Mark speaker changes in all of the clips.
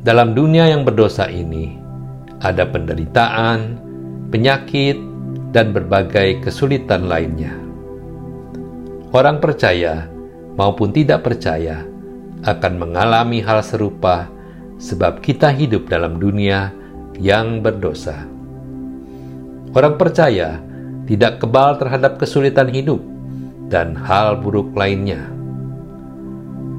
Speaker 1: Dalam dunia yang berdosa ini, ada penderitaan, penyakit, dan berbagai kesulitan lainnya. Orang percaya maupun tidak percaya akan mengalami hal serupa sebab kita hidup dalam dunia yang berdosa. Orang percaya tidak kebal terhadap kesulitan hidup dan hal buruk lainnya.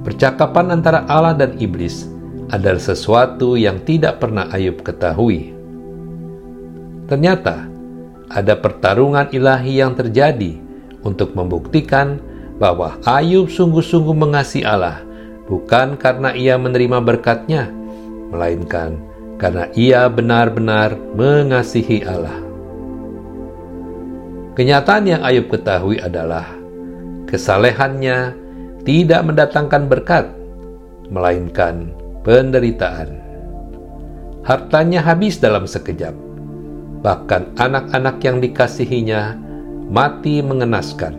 Speaker 1: Percakapan antara Allah dan iblis adalah sesuatu yang tidak pernah Ayub ketahui. Ternyata ada pertarungan ilahi yang terjadi untuk membuktikan bahwa Ayub sungguh-sungguh mengasihi Allah, bukan karena ia menerima berkatnya, melainkan karena ia benar-benar mengasihi Allah. Kenyataan yang Ayub ketahui adalah kesalehannya tidak mendatangkan berkat, melainkan penderitaan. Hartanya habis dalam sekejap, bahkan anak-anak yang dikasihinya mati mengenaskan.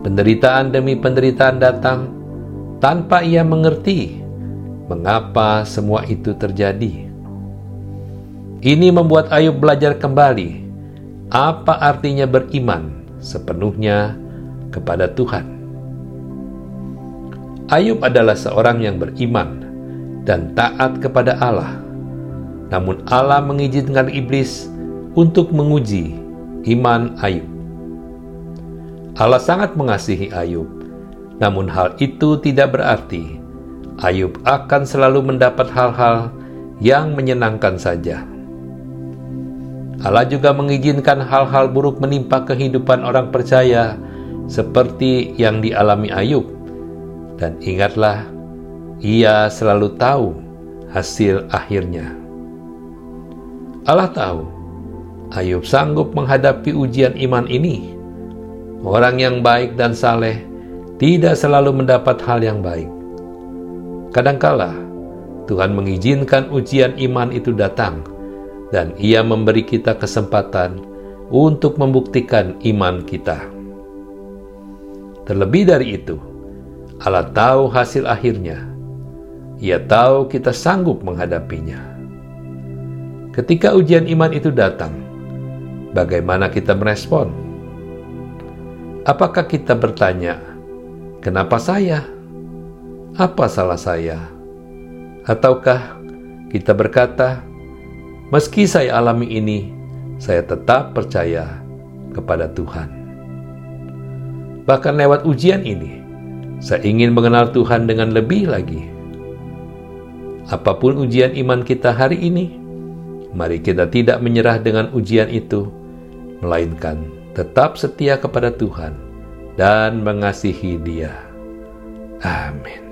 Speaker 1: Penderitaan demi penderitaan datang tanpa ia mengerti mengapa semua itu terjadi. Ini membuat Ayub belajar kembali apa artinya beriman sepenuhnya kepada Tuhan. Ayub adalah seorang yang beriman dan taat kepada Allah. Namun Allah mengizinkan iblis untuk menguji iman Ayub. Allah sangat mengasihi Ayub, namun hal itu tidak berarti Ayub akan selalu mendapat hal-hal yang menyenangkan saja. Allah juga mengizinkan hal-hal buruk menimpa kehidupan orang percaya seperti yang dialami Ayub dan ingatlah, ia selalu tahu hasil akhirnya. Allah tahu Ayub sanggup menghadapi ujian iman ini. Orang yang baik dan saleh tidak selalu mendapat hal yang baik. Kadangkala Tuhan mengizinkan ujian iman itu datang, dan Ia memberi kita kesempatan untuk membuktikan iman kita. Terlebih dari itu, Allah tahu hasil akhirnya. Ia tahu kita sanggup menghadapinya. Ketika ujian iman itu datang, bagaimana kita merespon? Apakah kita bertanya, "Kenapa saya? Apa salah saya?" Ataukah kita berkata, "Meski saya alami ini, saya tetap percaya kepada Tuhan." Bahkan lewat ujian ini, saya ingin mengenal Tuhan dengan lebih lagi. Apa pun ujian iman kita hari ini, mari kita tidak menyerah dengan ujian itu, melainkan tetap setia kepada Tuhan dan mengasihi Dia. Amin.